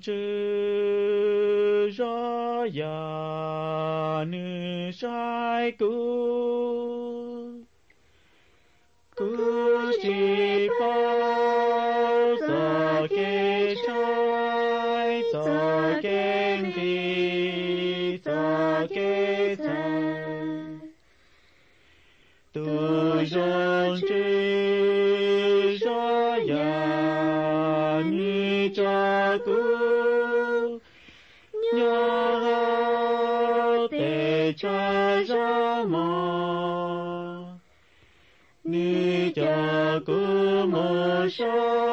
chư do ya Krishna.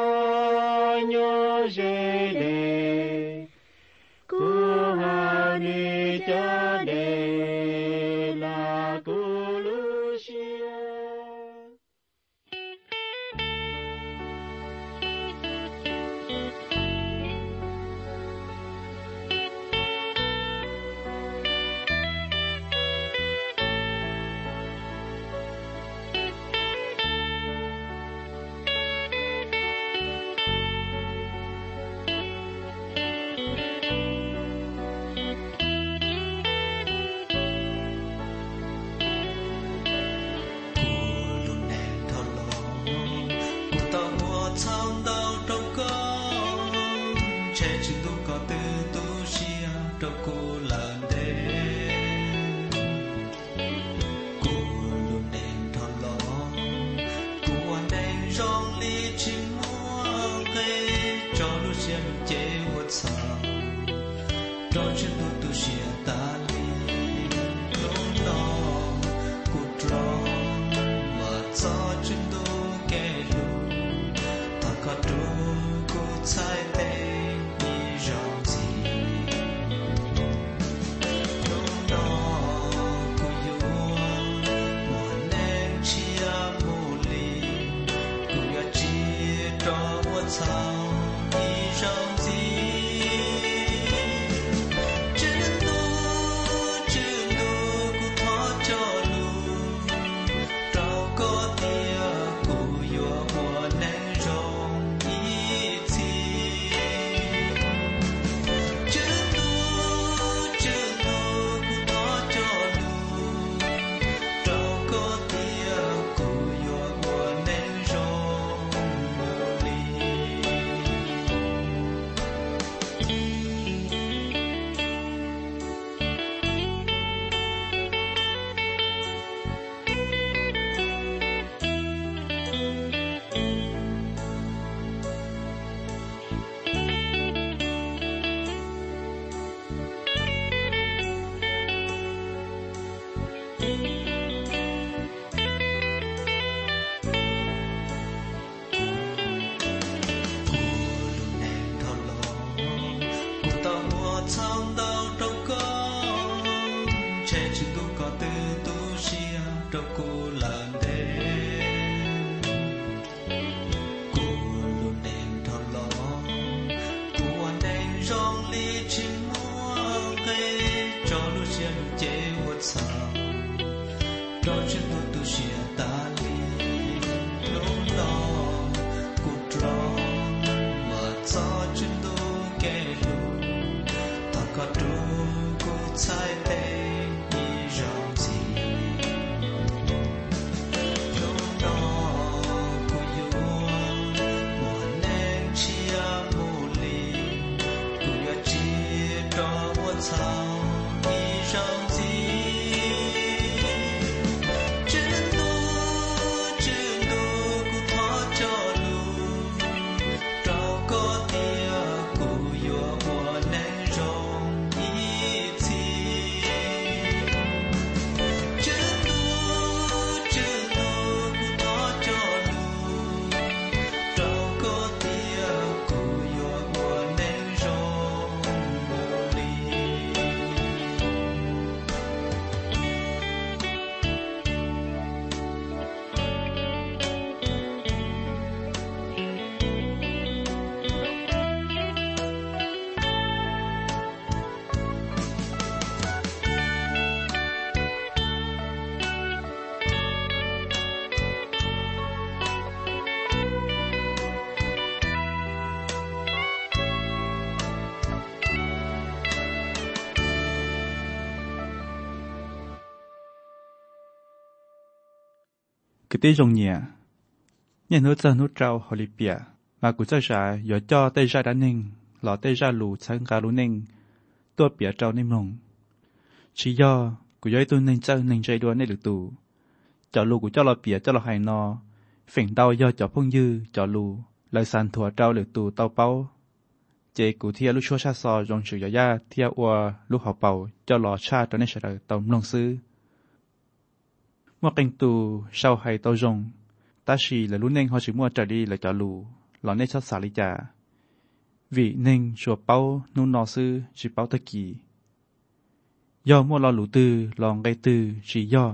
it's all ตี้จงเนี่ย เนี่ยนู้จะนู้เจ้าฮอลิเปีย มากูจ้าชายยอจ่อเต้จ้าด้นหนึ่งหล่อเต้จ้าลู่ชังกาลูหนึ่งตัวเปียเจ้าในมงชี้ย่อ กูย้อยตัวหนึ่งเจ้าหนึ่งใจดวนในหลือตูเจ้าลู่กูเจ้าล่อเปียเจ้าเราหายนอฝิ่งเต้าย่อจ่อพงยื้อเจ้าลู่ลายสันถั่วเจ้าหลือตูเต้าเป้าเจกูเทียวลูกชัวชาซอจงฉิวยาญา เทียอัวลูกหอบเป่าเจ้าหล่อชาตัวในฉลาเต้ามงซื้อมื่อเป็นตูชาวไฮเตาจงตาชีและลุ่นเนงเขาชิมัวจารีและจาลูหลอนในชัดสาลิจาวีเนงชัวเป้านุนนอซื้อชิเป้าตะกีย่อมัวลอหลูตือลองไกตือชีย่อ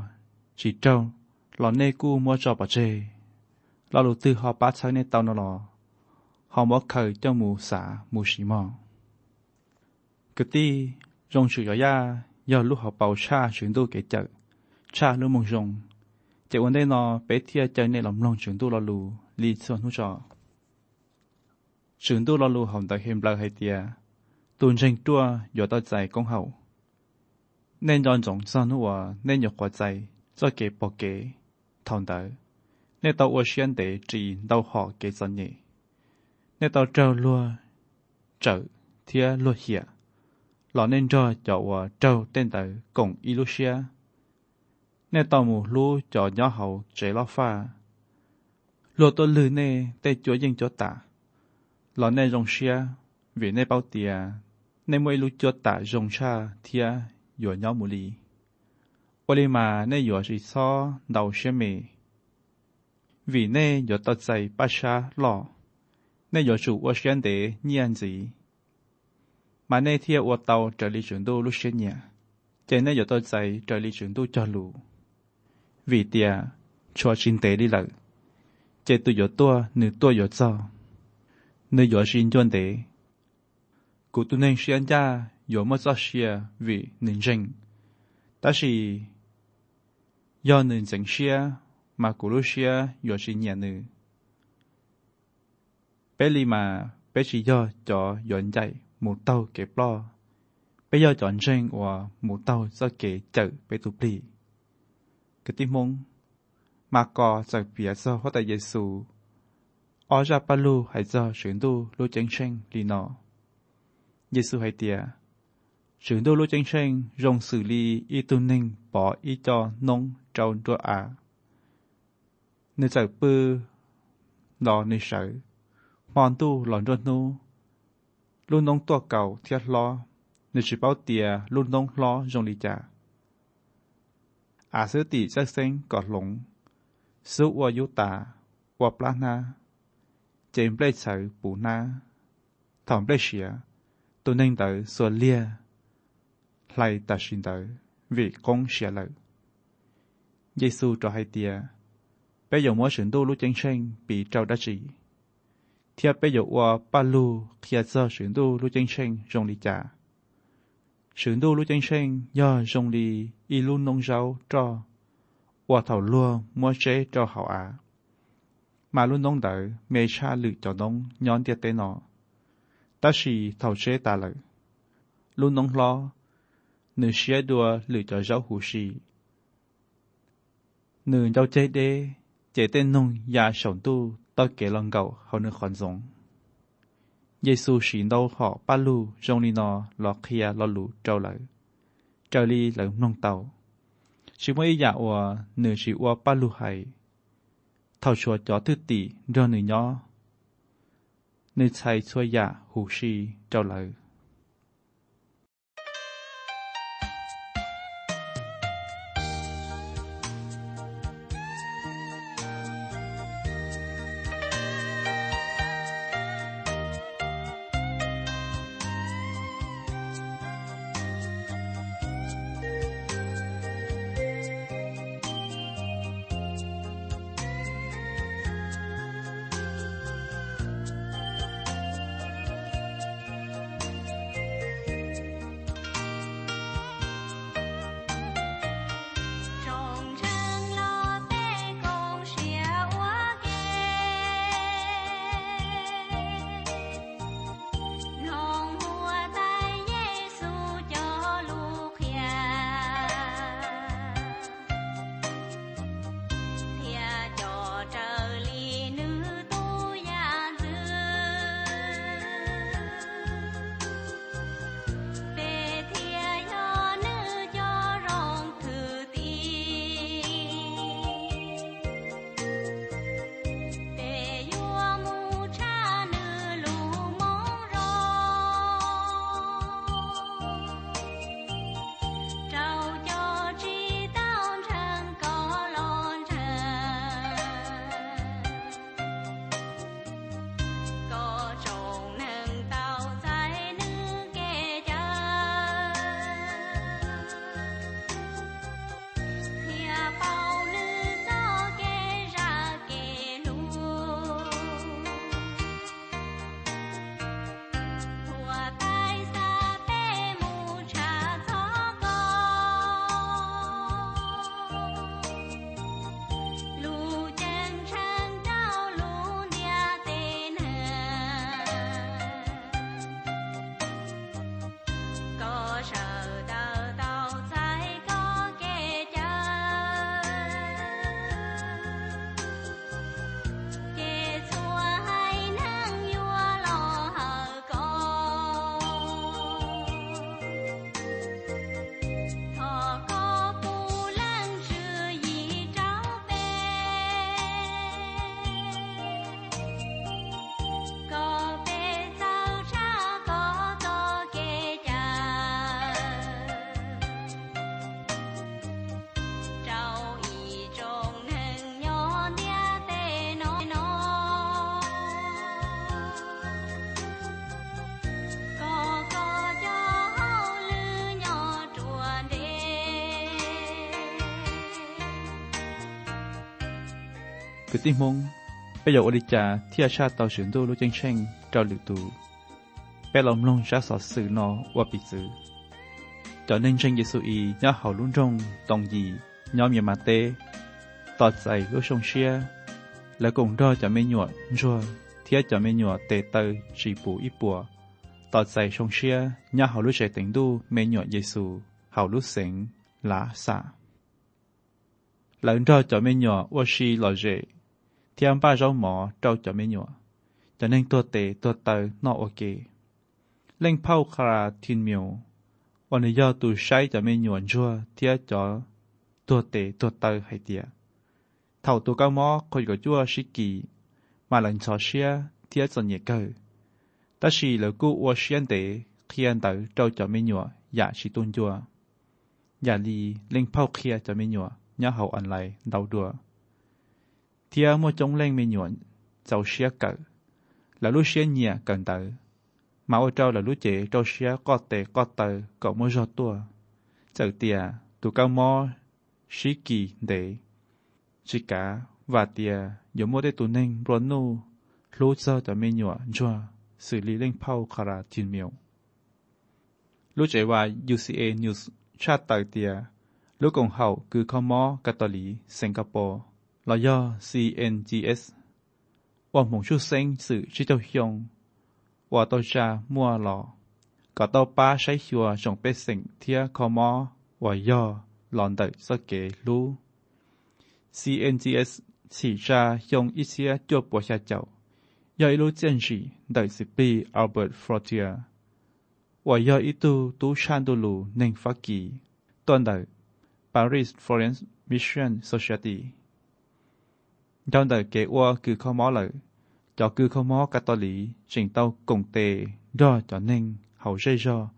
ชีเจ้าหลอนเนกู้มัวจอปะเจลอหลูตือหอป้าชัในเตานลอหอมว่าเคยเจ้าหมูสาหมูชีมอกตีจงชื่อย่อย่าย่อลูกหอเป้าชาชื่นดูเกจัก cha nu mong jong, chạy quân đây nó bé thia chơi này lòng lòng trường tu lo lù li xuân hú trò trường tu lo lù hồng tại hiểm lao hay tia tuần tranh tua giờ tao chạy công hậu nên đòn rộng xuân hú à nên nhọc quá chạy cho kế bỏ kế thòng tới nên tao ở xuyên để chỉ đau họ kế dân nhỉ nên tao trâu lua trở thia lo hiệp lọ nên cho cho trâu tên tới cùng Ilusia nè tàu mù lu cho nhỏ hậu chế lo pha. lô tôi lư nè tê chúa yên cho ta lò nè rong xia, vì nè bao tìa, nè mùi lu cho ta rong xa thia dùa nhỏ mù lì. Ô lì mà nè dùa gì so đầu xe mì. Vì nè dùa tọt dày ba xa lọ. Nè dùa chủ ô xe đế nhiên gì. Mà nè thia ô tàu trở lý chuẩn đô lúc xe nhà. Chạy nè dùa tọt dày trở lý chuẩn đô cho lù vì tia cho xin tế đi lợ chế tụ yo tua nữ tua yo cho nữ yo xin chuẩn tế cụ tu nên xin cha yo mất cho xia vì nên chính ta sĩ do nên chính xia mà cụ lúc xia yo xin nhà nữ bé li mà bé chỉ do cho yon dạy một tàu kẹp lo bé do chọn riêng và một tàu do kể chở bé tụ bì กติมงมาก่อจากเปียสพระตเยซูอาจะปลูให้เจ้าินดูลูเจริงจงลีนอเยซูให้เตียเฉินดูลูเจิงเชงรงสือลีอีตุนิงปออีจอนงเจ้าตัวอาในจากปื้อรอในเสือมอนตู้หลอนรนูลูนนงตัวเก่าเทียล้อในชิเป้าเตียลูนนงล้อจงลีจาอาสุติเซ็กเงกอดหลงสุวายุตาวปลานาเจมเปลชัยปูนาทอมเปลเชียตุนิงเตอส่วนเลียไลตัดสินเตอวิกงเสียเลยิยซูจะให้เตียไปอยู่มัวฉินตูลู่เจงเชงปีเจ้าดัชีเทียไปอยู่ว่าปาลูเคียเซอร์ฉินตูลู่เจงเชงจงลิจา sử đô lũ chân sen do dòng đi y luôn nông rau cho và thảo lua mua chế cho hảo á mà luôn nông đỡ mê cha lự cho nông nhón tiệt tế nọ, ta chỉ thảo chế ta lợi luôn nông lo nữ xế đua lự cho rau hủ xì nữ rau chế đê chế tên nông ya sống tu tao kể lòng gạo hầu nữ khoản giống ยซูสีนโตหอปาลูจงลีนอลอเคียลอลูเจ้าเลยเจ้าลีเหลือนงเตาชิมวิยาอว่าเนื้อชิอว่าปาลูไฮเท่าชัวจอทุติเดิอนหนึ่งยอเนื้อใชยช่วยยาหูชีเจ้าเลยือติมงปโยกอริจาเที่อชาติเตาเฉินดูรู้เจงเช่งเจ้าหลิวตูไปหลอมลงชาสอดสื่อนอว่าปิดซื้อจอเน่งเชิงเยซูอีย่าเห่าลุ่นจงตองยีย้อมเยมาเตตอดใส่ลูชงเชียและกงดอจะไม่หยวดชัวเทียจะไม่หยวดเตเตอร์ชีปูอีปัวตอดใส่ชงเชียย่าเห่าลุ่นใจแต็งดูไม่หยวดเยซูเห่าลุ่นเสงลาสาหลังดอจะไม่หยวดว่าชีล่อเจทียมป้าเจ้้าาหมอเจจะไม่หยจะเ่งตัวเตตัวเตอนอโอเคเล่งเผาคาทินเมียววันนี้ยอตูใช้จะไม่หยวนชั่วเทียจอตัวเตตัวเตอให้เตียเท่าตัวก้ามอคนก็ชั่วชิกีมาหลังชอเชียเทียสนเยเกอแต่ชีเหลือกูวอวเชียนเตเคียนเตอเจ้าจะไม่หยวอย่าชิตุนจัวอย่าลีเล่งเผาเคียจะไม่หยวนย่าเขาอันไรเดาดัว Tia mo chống lên mi nhuận, dầu xia cỡ. Là lúc xia nhẹ cần tử. Mà ô trâu là lúc chế trâu xia có tệ có tờ, cậu mô giọt tua. Dầu tia, tụ cao mô, xí kỳ để. Chỉ cả, và tia, dù mô đế tụ neng, rôn nụ, lô giờ tờ mi nhuận dùa, xử lý lên phao khả ra thiên miệng. Lúc chế UCA News, cha tờ tia, lúc cùng hậu cứ khó mô, Catholic, Singapore. เราย่อ CNGS ว่าหมงชูเซ็งสื่อชิเจ้าฮยงว่าตัวชามัวหลอ ก็ต้วป้าใช้หัวส่งเป็นสิ่งเทียคอมอว่าย่อหลอนเดสเกรู้ CNGS สีชายงอิเชียจบปวชาเจ้าย่อยรู้เจนสีเดสิปีอัลเบิร์ตฟรอเทียว่าย่ออิตูตูชานดูลูหนึ่งฟักกีตอนเดปารีสฟลอเรนซ์มิชชั่นโซเชียตี trong đời kế ua cứ khó mó lợi cho cứ khó mó cả tòa lý trình tàu cùng tề do cho nên hậu dây do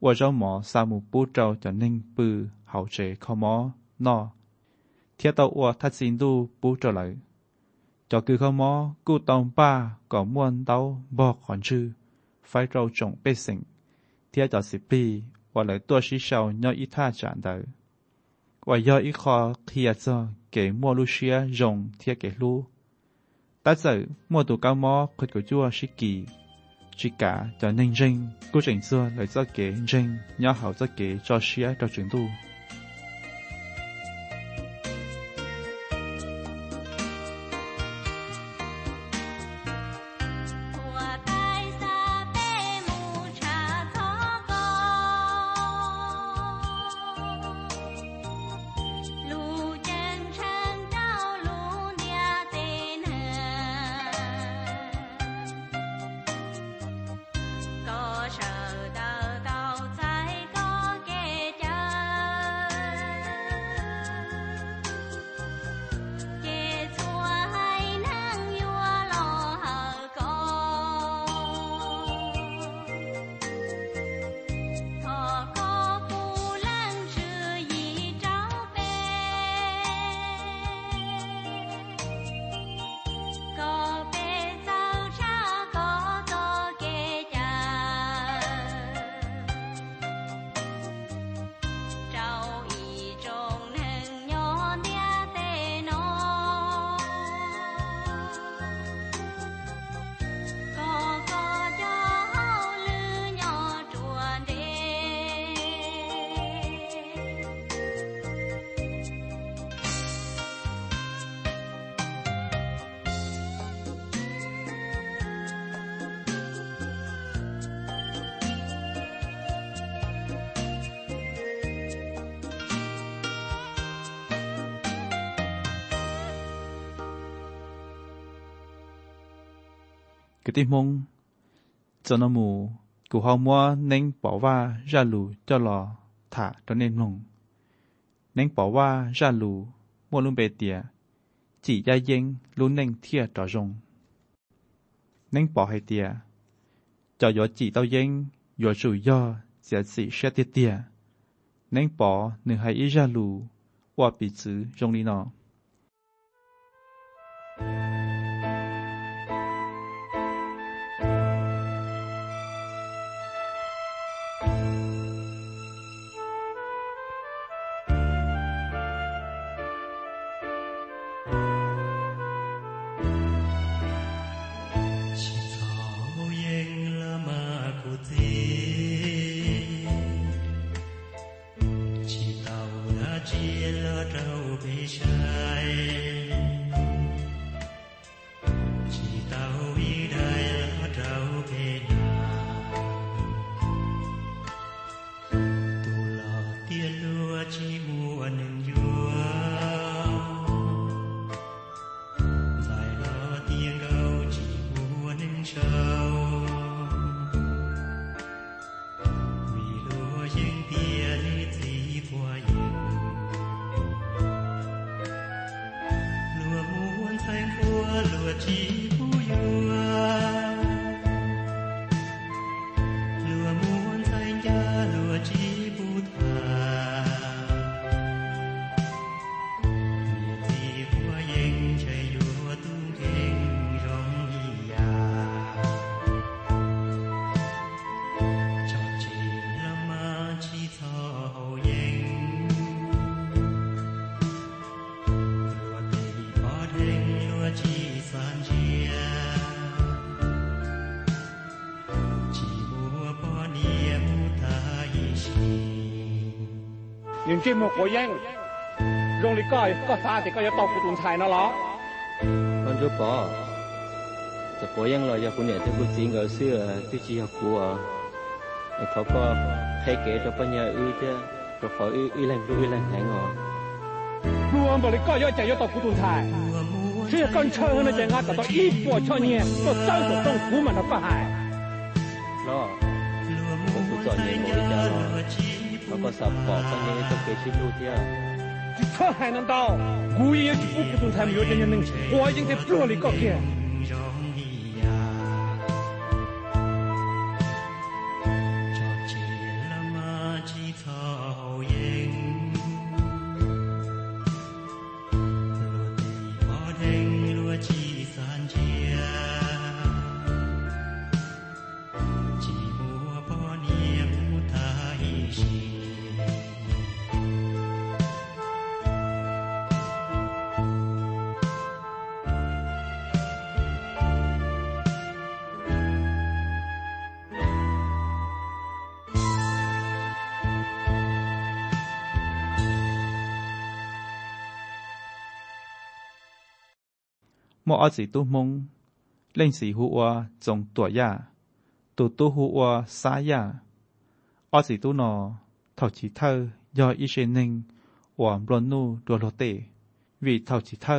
ua do mỏ sa mù bú trâu cho nên bư hậu chế khó mó no thiết tàu ua thắt xin đu bú trâu lợi cho cứ khó mó cu tông ba có muôn tàu bò còn chư phải trâu trồng bê sinh thiết cho sĩ pi và lợi tua sĩ sầu nhau ít tha chản đời 我要一颗企业证给莫路西亚用贴给路，但是莫多干么可以做是给，只假在认真过程中来做给认真，然后再给做事做程度。คติมงจนมูกูหอมว่าเน่งบอกว่าจะลู้จะรอถ้าตอนนี้งงเน่งบอกว่าจะลู้ม่รู้ไปเตียจีจะยิงรู้เน่งเที่ยต่อจงเน่งบอกให้เตียจะย่อจีเต่อยิงย่อจู่ย่อเสียสิเชตยเตียเน่งบอกหนึ่งให้จะลู้ว่าปีจื้อจงนี้เนอะ因为木块样，龙利哥又咋地？又到古屯寨呢？咯。龙利哥，这块样了，要你不个要他哥这要要到古到呢，古的迫害。你车还能到？故意要一步步才没有让点能钱，我已经在这里告了。莫阿子都蒙，令是胡我总多呀，都都胡我沙呀，阿子都喏，头起头要一些人，我乱怒多落地，为头起头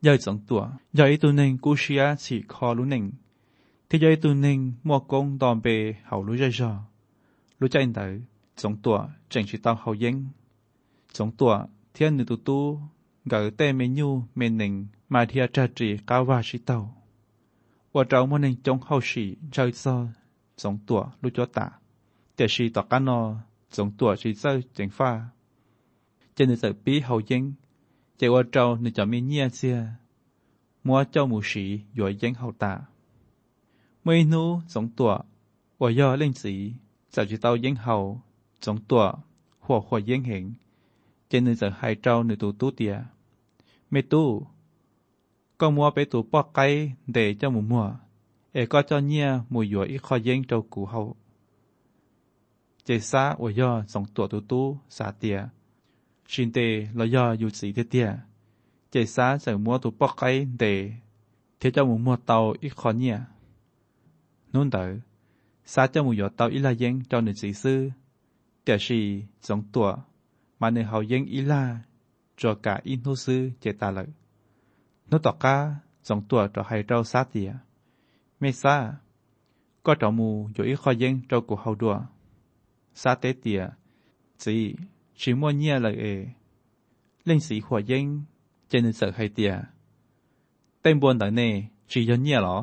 要总多，要一度人故事啊是靠路人，ที่要一度人莫讲当被好路热热，路在头总多正是到好应，总多天你都多。กิเตมยูเมนหนึ่งมาเทียจจีกาวาชิโตว่าเจ้ามันึ่งจงเข้าชีเจ้าซอสงตัวลุจตาเจชีต่อกานอสองตัวชีเซอเจงฟ้าจะนึกสักปีเฮาเยิงจะว่าเจ้านึ่งจะไมีเงียเสียมัวเจ้ามูสีอยู่ยังเฮาตาเมนูสองตัวว่าย่อเล่นสีจะชีเต้เยังเฮาสองตัวหัวหัวเยังเหงนจะนึกสักใหยเจ้าหนึ่งตัวตู้เตียไม่ตู้ก็มัวไปตู่ปอกไก่เดเจ้าหมูมัวเอก็เจ้าเนี่ยหมูหยวยอีคอเย้งเจ้ากูเฮา เจซ่าอวยย่อสองตัวตูตู้สาเตีย ชินเตลอย่ออยู่สีเตี้ย เจซ่าใส่มัวตู่ปอกไก่เดเทเจ้าหมูมัวเตาอีคอเนี่ยนุ่นเต๋อซาเจ้าหมูหยอเตาอีลาเย้งเจ้าหนึ่งสีซื้อแต่ยชีสองตัว มาหนึ่งเฮาเย้งอีลาจวกาอินทุซือเจตาเลยนุตอกะสองตัวจะให้เราซาเตียไม่ซาก็จอมูอยู่อีคอยเย่งเจ้ากูเฮาดัวซาเตเตียสีชิมวเนียเลยเอเล่นสีขัวเย่งเจนเสือให้เตียเต็มบนตังเน่ชิยนเนียหรอ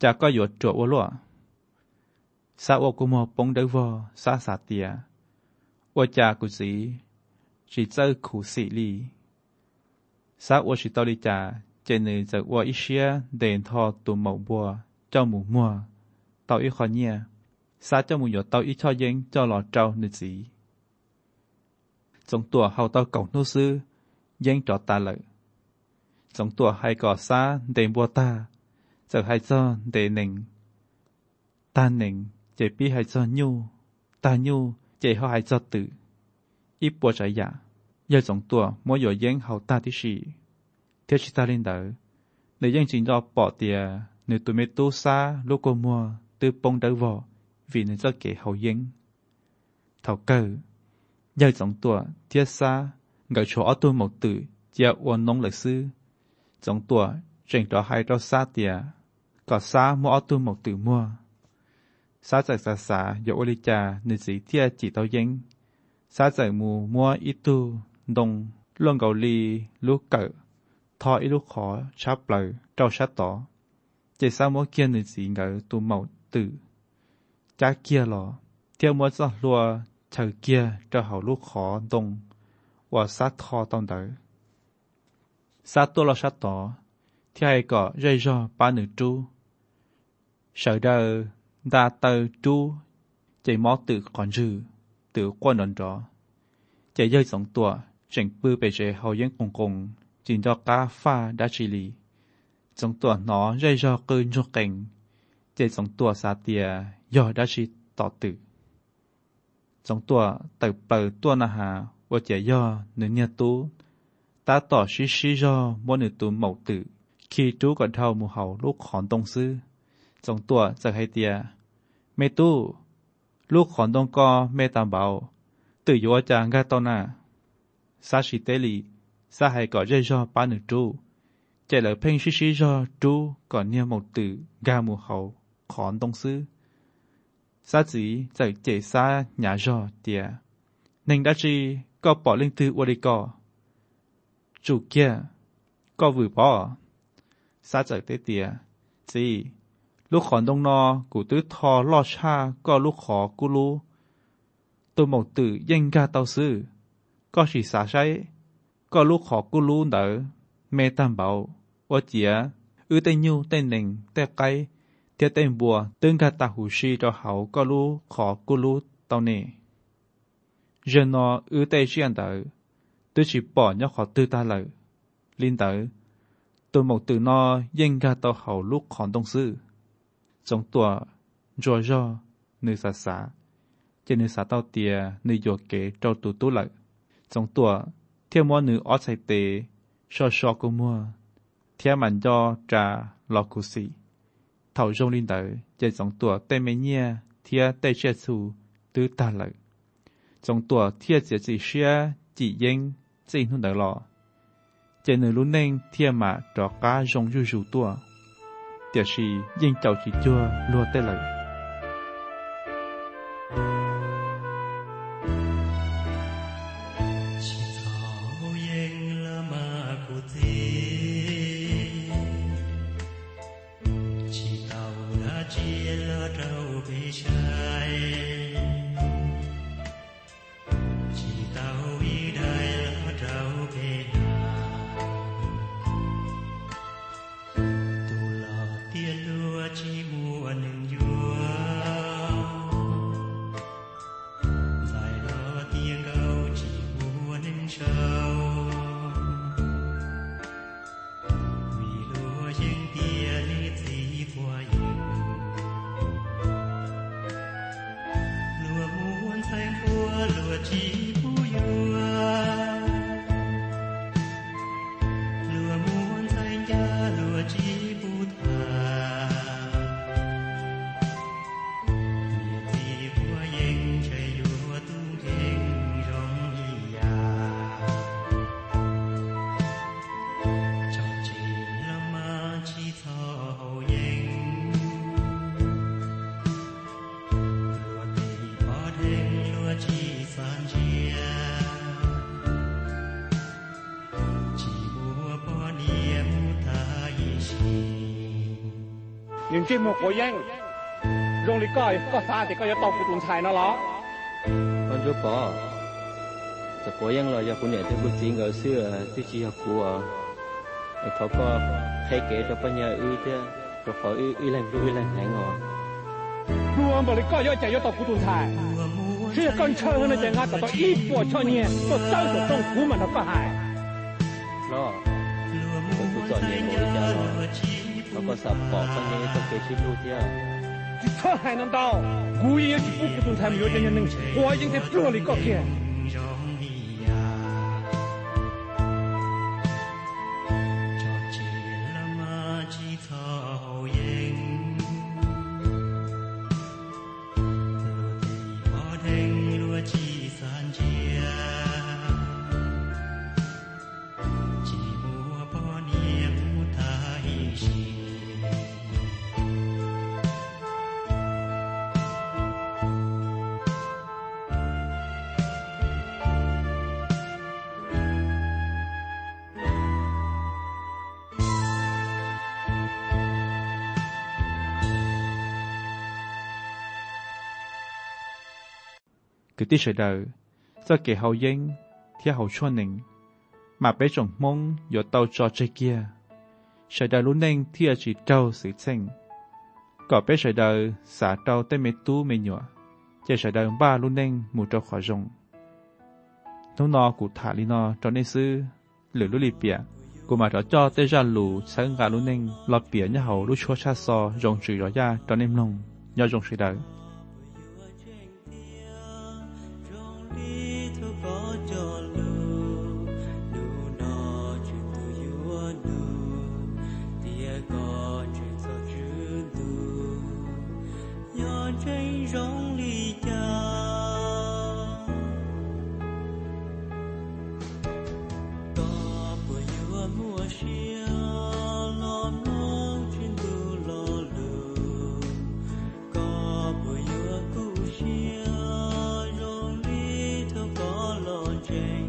จากก็อยู่จวกวัวล้วซาโอกุูมอปงเดวอซาซาเตียว่าจากุสีชีเจอคูสิลีสากวันชีตอริจาเจเนอจะว่อิเชียเดนทอตุมหมบัวเจ้าหมูมัวตออิคอเนียสาเจ้าหมูหยดตออิชอเย็งเจ้าหลอดเจ้าหนึ่งสีสองตัวเฮาตอเก่อโนซื้อเย็งจอดตาเลยสองตัวให้ก่อซาเดินบัวตาจะให้ซ้อเดนหนึ่งตาหนึ่งจะปีให้ซ้อนยูตาหนูจะาห้ซ้อตื่อีปัวใจยา夜总舵没有烟好大的事。天气大领导，你应尽到 bỏ tiền，你对没多沙路过 mua，对崩得我，vì 你这给好烟。头狗，夜总舵天沙，我坐奥多木 tử，接我农历师，总舵整到还到沙 tiền，搞沙摸奥多木 tử mua。ซาจากซาสาโยอลิจาหนึ่งสีเทียจิตเอาเยงซาจากมูมัวอิตูดงล่วงเกาลีลูกเกิทออีลูกขอชับเปล่าเจ้าชัดต่อเจสามวเกียนในสีเงาตัวเมาตื่อจากเกียหลอเที่ยวมัวสลัวเฉยเกียเจ้าเหาลูกขอดงว่าซัดทอตองเดอซัดตัวเราชัดต่อที่ไอ้ก่อย่อยย่อปาหนึ่งจูเฉเดอดาเตอจูใจมอตื่อก่อนจือตื่อก้นนอนจอใจย่อยสองตัว整部被绝后烟公公，进到加法达奇里，从ตัวน้อเรื่อยอเกินจุกเก่งเจสองตัวซาเตียยอดัชิต่อตื่สองตัวเติบเปิดตัวนาหาว่าเจย่อหนึ่งเนี่ยตู้ตาต่อชิชิย่อมนหนึ่งตู้หมกตื่ขี้ตู้ก่อนเท่ามูเห่าลูกขอนตรงซื้อสองตัวจะให้เตียเมตู้ลูกขอนตรงกอเมตามเบาตื่อยู่อาจางกาตอหน้าสาชิเตลีสาให้ก่อเจจอปานึจูเจเหลเพ่งชิชิจอจูก่อนเนี่ยมองตื่อกามูเฮาขอนตรงซื้อสาจีจะเจสาหยาจอเตียหนึ่งดัชีก็ปอลิงตือวริกอจูเกียก็วือปอสาจากเตียจีลูกขอนตรงนอ กูตื้อทอลอดชา ก็ลูกขอกูรู้ตัวมองตื่อยังกาเตาซื้อก็สีสาใช้ก็ลูกขอกูรู้เดอเมตันเบาว่าเจียอือเตนยูเตนหนึ่งแต่ไกเตียเต้นบัวตึงกาตาหูชีจอเขาก็รู้ขอกูรู้เตาเนี่เจนออือเต่เชียนเดอตัวฉิปอนยอขอตือตาเลยลินเดอตัวหมกตือนอเย่งกาตาเขาลูกขอนตรงซื่อจงตัว จอยอเนื้อสาสา เจเนื้อสาเต้าเตียเนื้อโยเกเจ้าตัวตัวเลยสองตัวเที่ยวมัวหนือออสไซเตชอชอกูมัวเที่ยมันยอจาลอกุสีเท่าจงลินเตอเจะจสองตัวเต้เมเนียเที่ยเต้เชสูตื้อตาเลยสองตัวเที่ยเสียจีเชียจีเยงจีนุ่นเดอรอเจนหนึรุ่นเน่งเที่ยมาจอก้าจงยูจูตัวเดี๋ยวสียิงเจ้าจีจัวรัวเต้เลย你莫个样，龙利哥又咋地？又打古董财呢？咯？这了，要不你得事他开这来来的？咯？如要到一波他还能到？我要去不服，总裁没有这样能力。我在天这里告诫。啲隧道，則其後應，theo hậu cho nình. Mà bé trọng mong yếu tàu cho chơi kia. Sợi đời luôn nên thia chỉ trâu sự sinh. Có bé sợi đời xả trâu tới mê tu mê nhỏ. Chạy sợi đời ba luôn nên mù trâu khỏi rộng. Nó nó cụ thả lý nó cho nên sư lửa lũ lì bìa. Cụ mà rõ cho tới ra lù sáng gà luôn nên lọt bìa nhà hậu lũ chua xa xò rộng trừ rõ ra cho nên nông. Nhờ rộng sợi đời. change.